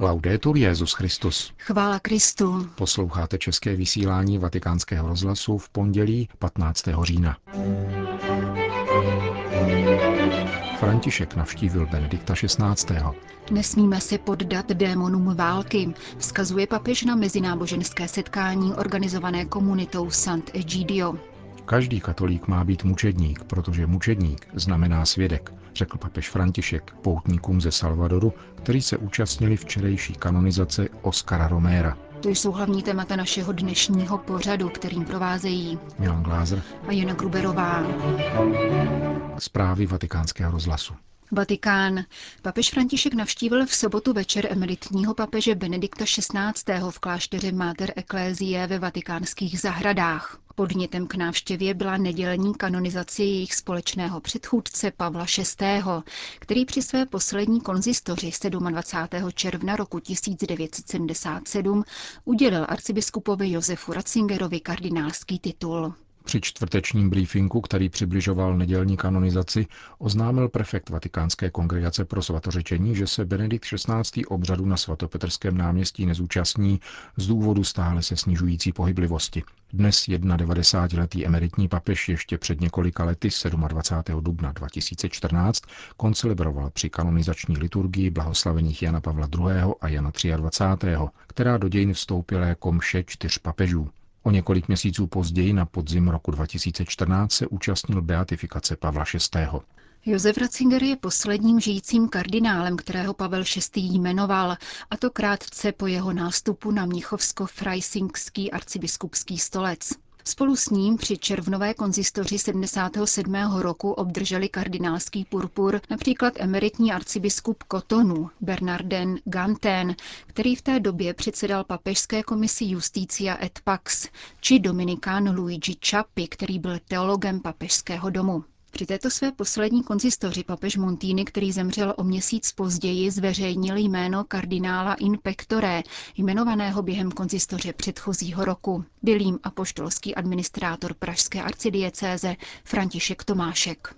Laudetur Jezus Christus. Chvála Kristu. Posloucháte české vysílání Vatikánského rozhlasu v pondělí 15. října. František navštívil Benedikta XVI. Nesmíme se poddat démonům války, vzkazuje papež na mezináboženské setkání organizované komunitou Sant Egidio. Každý katolík má být mučedník, protože mučedník znamená svědek, řekl papež František poutníkům ze Salvadoru, kteří se účastnili včerejší kanonizace Oscara Roméra. To jsou hlavní témata našeho dnešního pořadu, kterým provázejí Milan Glázer a Jana Gruberová. Zprávy vatikánského rozhlasu. Vatikán. Papež František navštívil v sobotu večer emeritního papeže Benedikta XVI. v klášteře Mater Ecclesiae ve vatikánských zahradách. Podnětem k návštěvě byla nedělní kanonizace jejich společného předchůdce Pavla VI., který při své poslední konzistoři 27. června roku 1977 udělil arcibiskupovi Josefu Ratzingerovi kardinálský titul. Při čtvrtečním briefingu, který přibližoval nedělní kanonizaci, oznámil prefekt Vatikánské kongregace pro svatořečení, že se Benedikt XVI. obřadu na svatopetrském náměstí nezúčastní z důvodu stále se snižující pohyblivosti. Dnes 91-letý emeritní papež ještě před několika lety 27. dubna 2014 koncelebroval při kanonizační liturgii blahoslavených Jana Pavla II. a Jana 23., která do dějin vstoupila jako mše čtyř papežů. O několik měsíců později na podzim roku 2014 se účastnil beatifikace Pavla VI. Josef Ratzinger je posledním žijícím kardinálem, kterého Pavel VI. jmenoval, a to krátce po jeho nástupu na Mnichovsko-Freisingský arcibiskupský stolec. Spolu s ním při červnové konzistoři 77. roku obdrželi kardinálský purpur například emeritní arcibiskup Kotonu Bernardin Ganten, který v té době předsedal papežské komisi Justícia et Pax, či dominikán Luigi Čappi, který byl teologem papežského domu. Při této své poslední konzistoři papež Montini, který zemřel o měsíc později, zveřejnil jméno kardinála in pectore, jmenovaného během konzistoře předchozího roku. Byl jim apoštolský administrátor pražské arcidiecéze František Tomášek.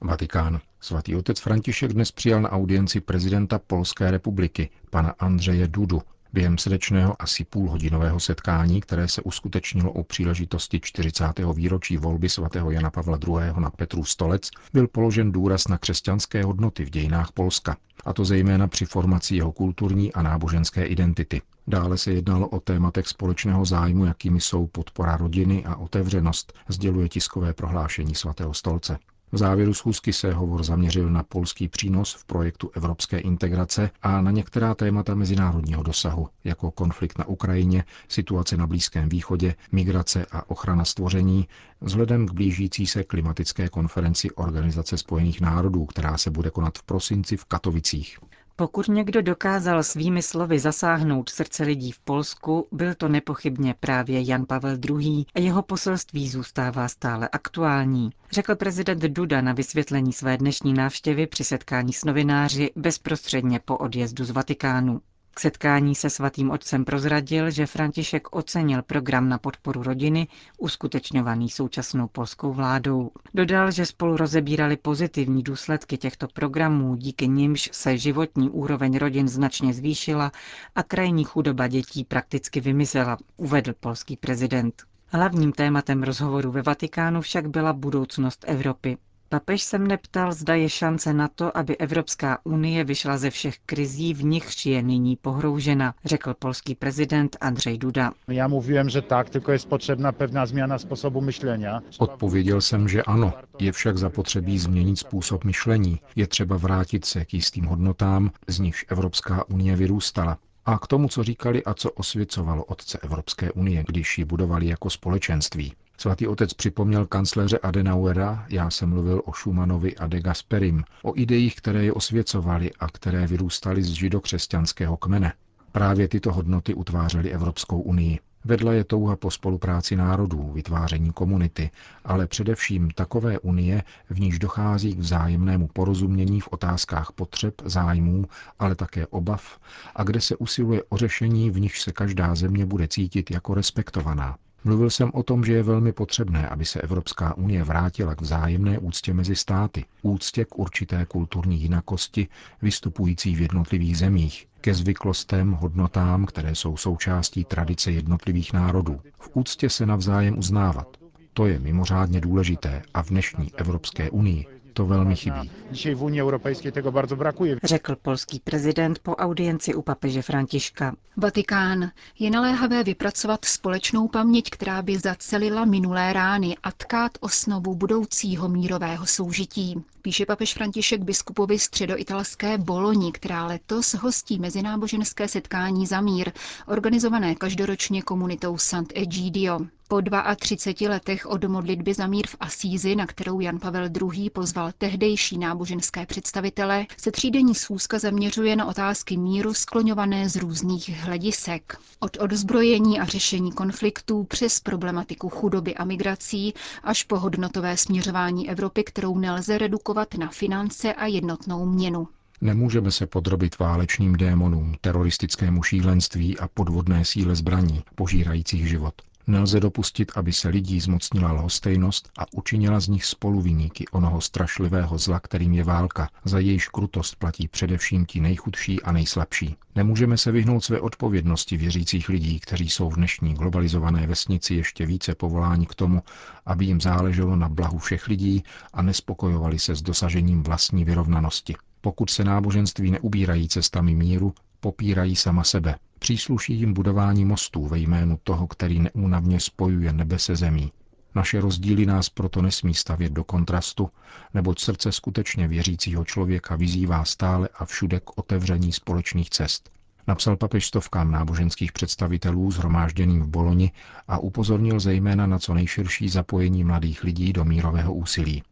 Vatikán. Svatý otec František dnes přijal na audienci prezidenta Polské republiky, pana Andřeje Dudu, Během srdečného asi půlhodinového setkání, které se uskutečnilo u příležitosti 40. výročí volby svatého Jana Pavla II. na Petru stolec, byl položen důraz na křesťanské hodnoty v dějinách Polska, a to zejména při formaci jeho kulturní a náboženské identity. Dále se jednalo o tématech společného zájmu, jakými jsou podpora rodiny a otevřenost, sděluje tiskové prohlášení svatého stolce. V závěru schůzky se hovor zaměřil na polský přínos v projektu evropské integrace a na některá témata mezinárodního dosahu, jako konflikt na Ukrajině, situace na Blízkém východě, migrace a ochrana stvoření, vzhledem k blížící se klimatické konferenci Organizace spojených národů, která se bude konat v prosinci v Katovicích. Pokud někdo dokázal svými slovy zasáhnout srdce lidí v Polsku, byl to nepochybně právě Jan Pavel II. a jeho poselství zůstává stále aktuální, řekl prezident Duda na vysvětlení své dnešní návštěvy při setkání s novináři bezprostředně po odjezdu z Vatikánu. K setkání se svatým otcem prozradil, že František ocenil program na podporu rodiny, uskutečňovaný současnou polskou vládou. Dodal, že spolu rozebírali pozitivní důsledky těchto programů, díky nimž se životní úroveň rodin značně zvýšila a krajní chudoba dětí prakticky vymizela, uvedl polský prezident. Hlavním tématem rozhovoru ve Vatikánu však byla budoucnost Evropy. Papež se mne ptal, zda je šance na to, aby Evropská unie vyšla ze všech krizí, v nichž je nyní pohroužena, řekl polský prezident Andřej Duda. Já mluvím, že tak, tylko je potřebná pevná změna způsobu myšlení. Odpověděl jsem, že ano. Je však zapotřebí změnit způsob myšlení. Je třeba vrátit se k jistým hodnotám, z nichž Evropská unie vyrůstala. A k tomu, co říkali a co osvěcovalo otce Evropské unie, když ji budovali jako společenství. Svatý otec připomněl kancléře Adenauera, já jsem mluvil o Schumanovi a de Gasperim, o ideích, které je osvěcovali a které vyrůstaly z židokřesťanského kmene. Právě tyto hodnoty utvářely Evropskou unii. Vedla je touha po spolupráci národů, vytváření komunity, ale především takové unie, v níž dochází k vzájemnému porozumění v otázkách potřeb, zájmů, ale také obav a kde se usiluje o řešení, v níž se každá země bude cítit jako respektovaná. Mluvil jsem o tom, že je velmi potřebné, aby se Evropská unie vrátila k vzájemné úctě mezi státy, úctě k určité kulturní jinakosti vystupující v jednotlivých zemích, ke zvyklostem, hodnotám, které jsou součástí tradice jednotlivých národů. V úctě se navzájem uznávat. To je mimořádně důležité a v dnešní Evropské unii to velmi chybí. Dzisiaj w Unii Europejskiej tego bardzo brakuje. Řekl polský prezident po audienci u papeže Františka. Vatikán. Je naléhavé vypracovat společnou paměť, která by zacelila minulé rány a tkát osnovu budoucího mírového soužití. Píše papež František biskupovi středoitalské Boloni, která letos hostí mezináboženské setkání za mír, organizované každoročně komunitou Sant'Egidio. Po 32 letech od modlitby za mír v Asízi, na kterou Jan Pavel II. pozval tehdejší náboženské představitele, se třídenní schůzka zaměřuje na otázky míru skloňované z různých hledisek. Od odzbrojení a řešení konfliktů přes problematiku chudoby a migrací až po hodnotové směřování Evropy, kterou nelze redukovat na finance a jednotnou měnu. Nemůžeme se podrobit válečným démonům, teroristickému šílenství a podvodné síle zbraní, požírajících život. Nelze dopustit, aby se lidí zmocnila lhostejnost a učinila z nich spoluviníky onoho strašlivého zla, kterým je válka, za jejíž krutost platí především ti nejchudší a nejslabší. Nemůžeme se vyhnout své odpovědnosti věřících lidí, kteří jsou v dnešní globalizované vesnici ještě více povoláni k tomu, aby jim záleželo na blahu všech lidí a nespokojovali se s dosažením vlastní vyrovnanosti. Pokud se náboženství neubírají cestami míru, popírají sama sebe. Přísluší jim budování mostů ve jménu toho, který neúnavně spojuje nebe se zemí. Naše rozdíly nás proto nesmí stavět do kontrastu, neboť srdce skutečně věřícího člověka vyzývá stále a všude k otevření společných cest. Napsal papež stovkám náboženských představitelů zhromážděným v Boloni a upozornil zejména na co nejširší zapojení mladých lidí do mírového úsilí.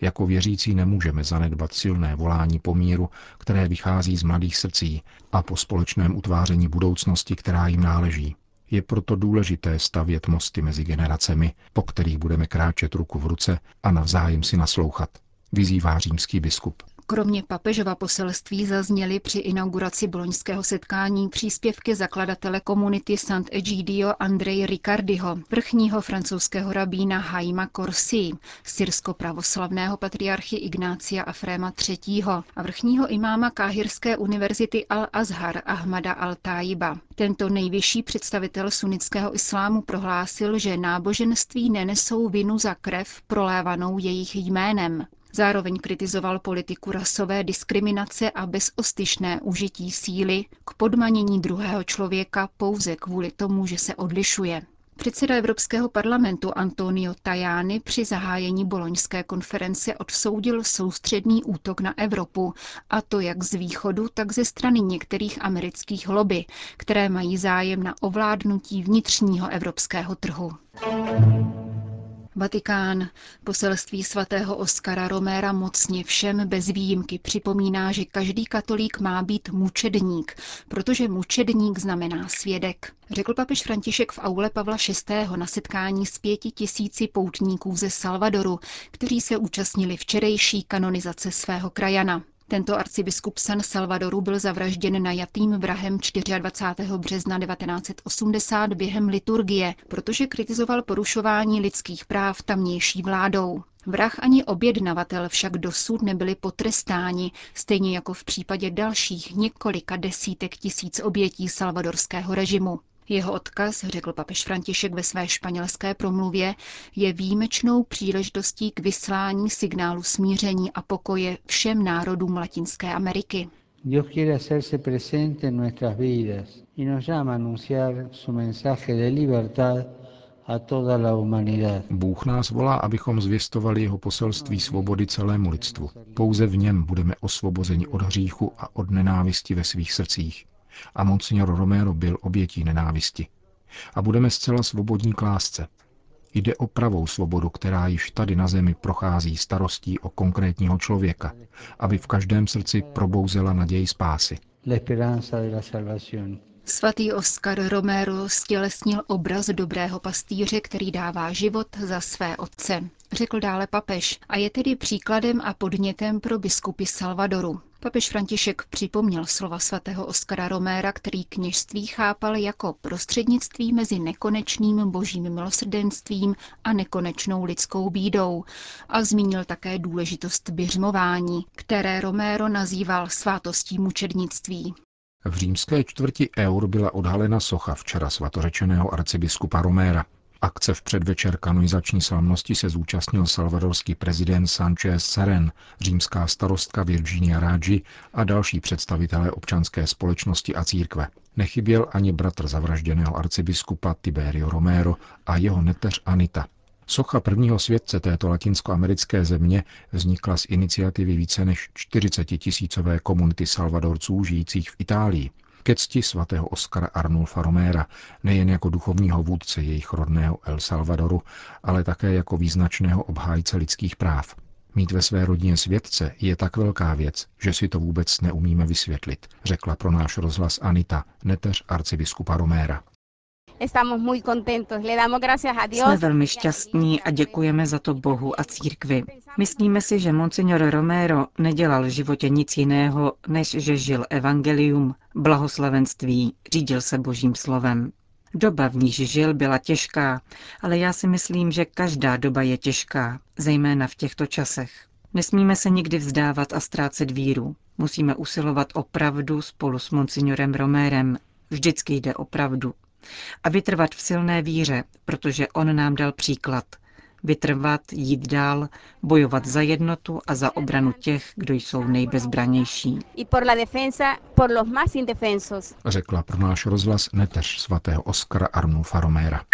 Jako věřící nemůžeme zanedbat silné volání po míru, které vychází z mladých srdcí a po společném utváření budoucnosti, která jim náleží. Je proto důležité stavět mosty mezi generacemi, po kterých budeme kráčet ruku v ruce a navzájem si naslouchat, vyzývá římský biskup. Kromě papežova poselství zazněly při inauguraci boloňského setkání příspěvky zakladatele komunity Sant'Egidio Andrej Ricardiho, vrchního francouzského rabína Haima Corsi, syrsko-pravoslavného patriarchy Ignácia Afréma III. a vrchního imáma Káhirské univerzity Al-Azhar Ahmada Al-Tajiba. Tento nejvyšší představitel sunnického islámu prohlásil, že náboženství nenesou vinu za krev prolévanou jejich jménem. Zároveň kritizoval politiku rasové diskriminace a bezostyšné užití síly k podmanění druhého člověka pouze kvůli tomu, že se odlišuje. Předseda Evropského parlamentu Antonio Tajani při zahájení boloňské konference odsoudil soustředný útok na Evropu, a to jak z východu, tak ze strany některých amerických lobby, které mají zájem na ovládnutí vnitřního evropského trhu. Vatikán. Poselství svatého Oskara Roméra mocně všem bez výjimky připomíná, že každý katolík má být mučedník, protože mučedník znamená svědek. Řekl papež František v aule Pavla VI. na setkání s pěti tisíci poutníků ze Salvadoru, kteří se účastnili včerejší kanonizace svého krajana. Tento arcibiskup San Salvadoru byl zavražděn najatým vrahem 24. března 1980 během liturgie, protože kritizoval porušování lidských práv tamnější vládou. Vrah ani objednavatel však dosud nebyli potrestáni, stejně jako v případě dalších několika desítek tisíc obětí salvadorského režimu. Jeho odkaz, řekl papež František ve své španělské promluvě, je výjimečnou příležitostí k vyslání signálu smíření a pokoje všem národům Latinské Ameriky. Dios quiere hacerse presente en nuestras vidas y nos llama a anunciar su mensaje de libertad Bůh nás volá, abychom zvěstovali jeho poselství svobody celému lidstvu. Pouze v něm budeme osvobozeni od hříchu a od nenávisti ve svých srdcích a Monsignor Romero byl obětí nenávisti. A budeme zcela svobodní k lásce. Jde o pravou svobodu, která již tady na zemi prochází starostí o konkrétního člověka, aby v každém srdci probouzela naději spásy. Svatý Oscar Romero stělesnil obraz dobrého pastýře, který dává život za své otce, řekl dále papež, a je tedy příkladem a podnětem pro biskupy Salvadoru. Papež František připomněl slova svatého Oskara Roméra, který kněžství chápal jako prostřednictví mezi nekonečným božím milosrdenstvím a nekonečnou lidskou bídou a zmínil také důležitost běžmování, které Romero nazýval svátostí mučednictví. V římské čtvrti Eur byla odhalena socha včera svatořečeného arcibiskupa Roméra. Akce v předvečer kanonizační slavnosti se zúčastnil salvadorský prezident Sanchez Seren, římská starostka Virginia Raggi a další představitelé občanské společnosti a církve. Nechyběl ani bratr zavražděného arcibiskupa Tiberio Romero a jeho neteř Anita. Socha prvního světce této latinskoamerické země vznikla z iniciativy více než 40 tisícové komunity Salvadorců žijících v Itálii ke cti svatého Oskara Arnulfa Roméra, nejen jako duchovního vůdce jejich rodného El Salvadoru, ale také jako význačného obhájce lidských práv. Mít ve své rodině světce je tak velká věc, že si to vůbec neumíme vysvětlit, řekla pro náš rozhlas Anita, neteř arcibiskupa Roméra. Jsme velmi šťastní a děkujeme za to Bohu a církvi. Myslíme si, že monsignor Romero nedělal v životě nic jiného, než že žil evangelium, blahoslavenství, řídil se božím slovem. Doba, v níž žil, byla těžká, ale já si myslím, že každá doba je těžká, zejména v těchto časech. Nesmíme se nikdy vzdávat a ztrácet víru. Musíme usilovat o pravdu spolu s monsignorem Romérem. Vždycky jde o pravdu, a vytrvat v silné víře, protože on nám dal příklad. Vytrvat, jít dál, bojovat za jednotu a za obranu těch, kdo jsou nejbezbranější. Řekla pro náš rozhlas neteř svatého Oskara Arnulfa Romera.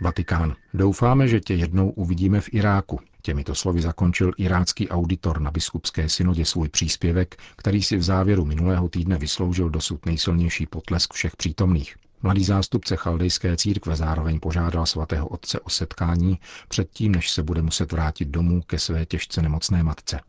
Vatikán. Doufáme, že tě jednou uvidíme v Iráku. Těmito slovy zakončil irácký auditor na biskupské synodě svůj příspěvek, který si v závěru minulého týdne vysloužil dosud nejsilnější potlesk všech přítomných. Mladý zástupce chaldejské církve zároveň požádal svatého otce o setkání předtím, než se bude muset vrátit domů ke své těžce nemocné matce.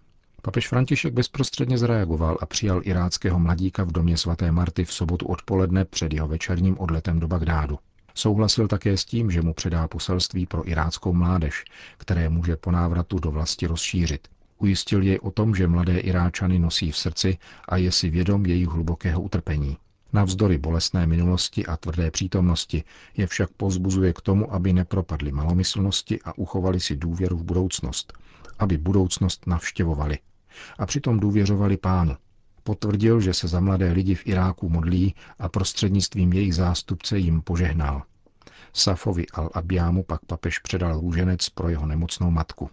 Papež František bezprostředně zareagoval a přijal iráckého mladíka v domě svaté Marty v sobotu odpoledne před jeho večerním odletem do Bagdádu. Souhlasil také s tím, že mu předá poselství pro iráckou mládež, které může po návratu do vlasti rozšířit. Ujistil jej o tom, že mladé Iráčany nosí v srdci a je si vědom jejich hlubokého utrpení. Navzdory bolestné minulosti a tvrdé přítomnosti je však pozbuzuje k tomu, aby nepropadli malomyslnosti a uchovali si důvěru v budoucnost, aby budoucnost navštěvovali a přitom důvěřovali pánu. Potvrdil, že se za mladé lidi v Iráku modlí a prostřednictvím jejich zástupce jim požehnal. Safovi al-Abiámu pak papež předal růženec pro jeho nemocnou matku.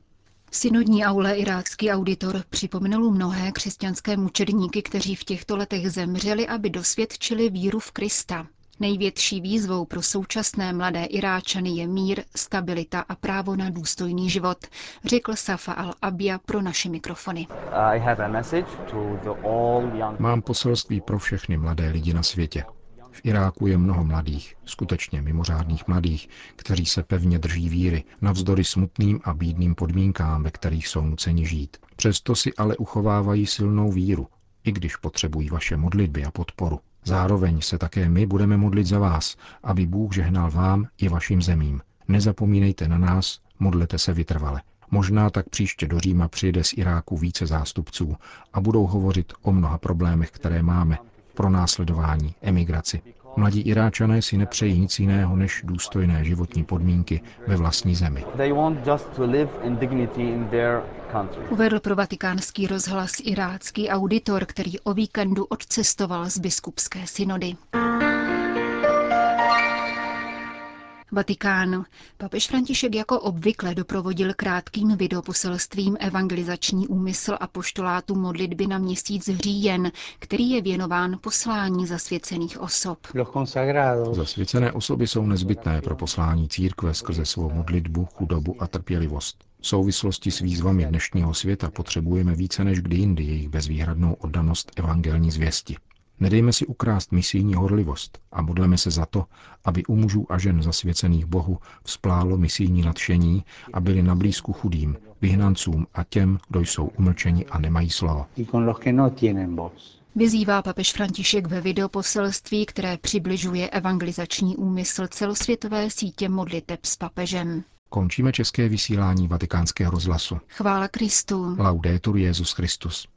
Synodní aule irácký auditor připomenul mnohé křesťanské mučedníky, kteří v těchto letech zemřeli, aby dosvědčili víru v Krista. Největší výzvou pro současné mladé Iráčany je mír, stabilita a právo na důstojný život, řekl Safa al-Abia pro naše mikrofony. Mám poselství pro všechny mladé lidi na světě. V Iráku je mnoho mladých, skutečně mimořádných mladých, kteří se pevně drží víry, navzdory smutným a bídným podmínkám, ve kterých jsou nuceni žít. Přesto si ale uchovávají silnou víru, i když potřebují vaše modlitby a podporu. Zároveň se také my budeme modlit za vás, aby Bůh žehnal vám i vašim zemím. Nezapomínejte na nás, modlete se vytrvale. Možná tak příště do Říma přijde z Iráku více zástupců a budou hovořit o mnoha problémech, které máme, pro následování, emigraci. Mladí Iráčané si nepřejí nic jiného než důstojné životní podmínky ve vlastní zemi. Uvedl pro vatikánský rozhlas irácký auditor, který o víkendu odcestoval z biskupské synody. Vatikánu. Papež František jako obvykle doprovodil krátkým videoposelstvím evangelizační úmysl a poštolátu modlitby na měsíc říjen, který je věnován poslání zasvěcených osob. Zasvěcené osoby jsou nezbytné pro poslání církve skrze svou modlitbu, chudobu a trpělivost. V souvislosti s výzvami dnešního světa potřebujeme více než kdy jindy jejich bezvýhradnou oddanost evangelní zvěsti. Nedejme si ukrást misijní horlivost a modleme se za to, aby u mužů a žen zasvěcených Bohu vzplálo misijní nadšení a byli na blízku chudým, vyhnancům a těm, kdo jsou umlčeni a nemají slovo. No Vyzývá papež František ve videoposelství, které přibližuje evangelizační úmysl celosvětové sítě modliteb s papežem. Končíme české vysílání vatikánského rozhlasu. Chvála Kristu. Laudetur Jezus Christus.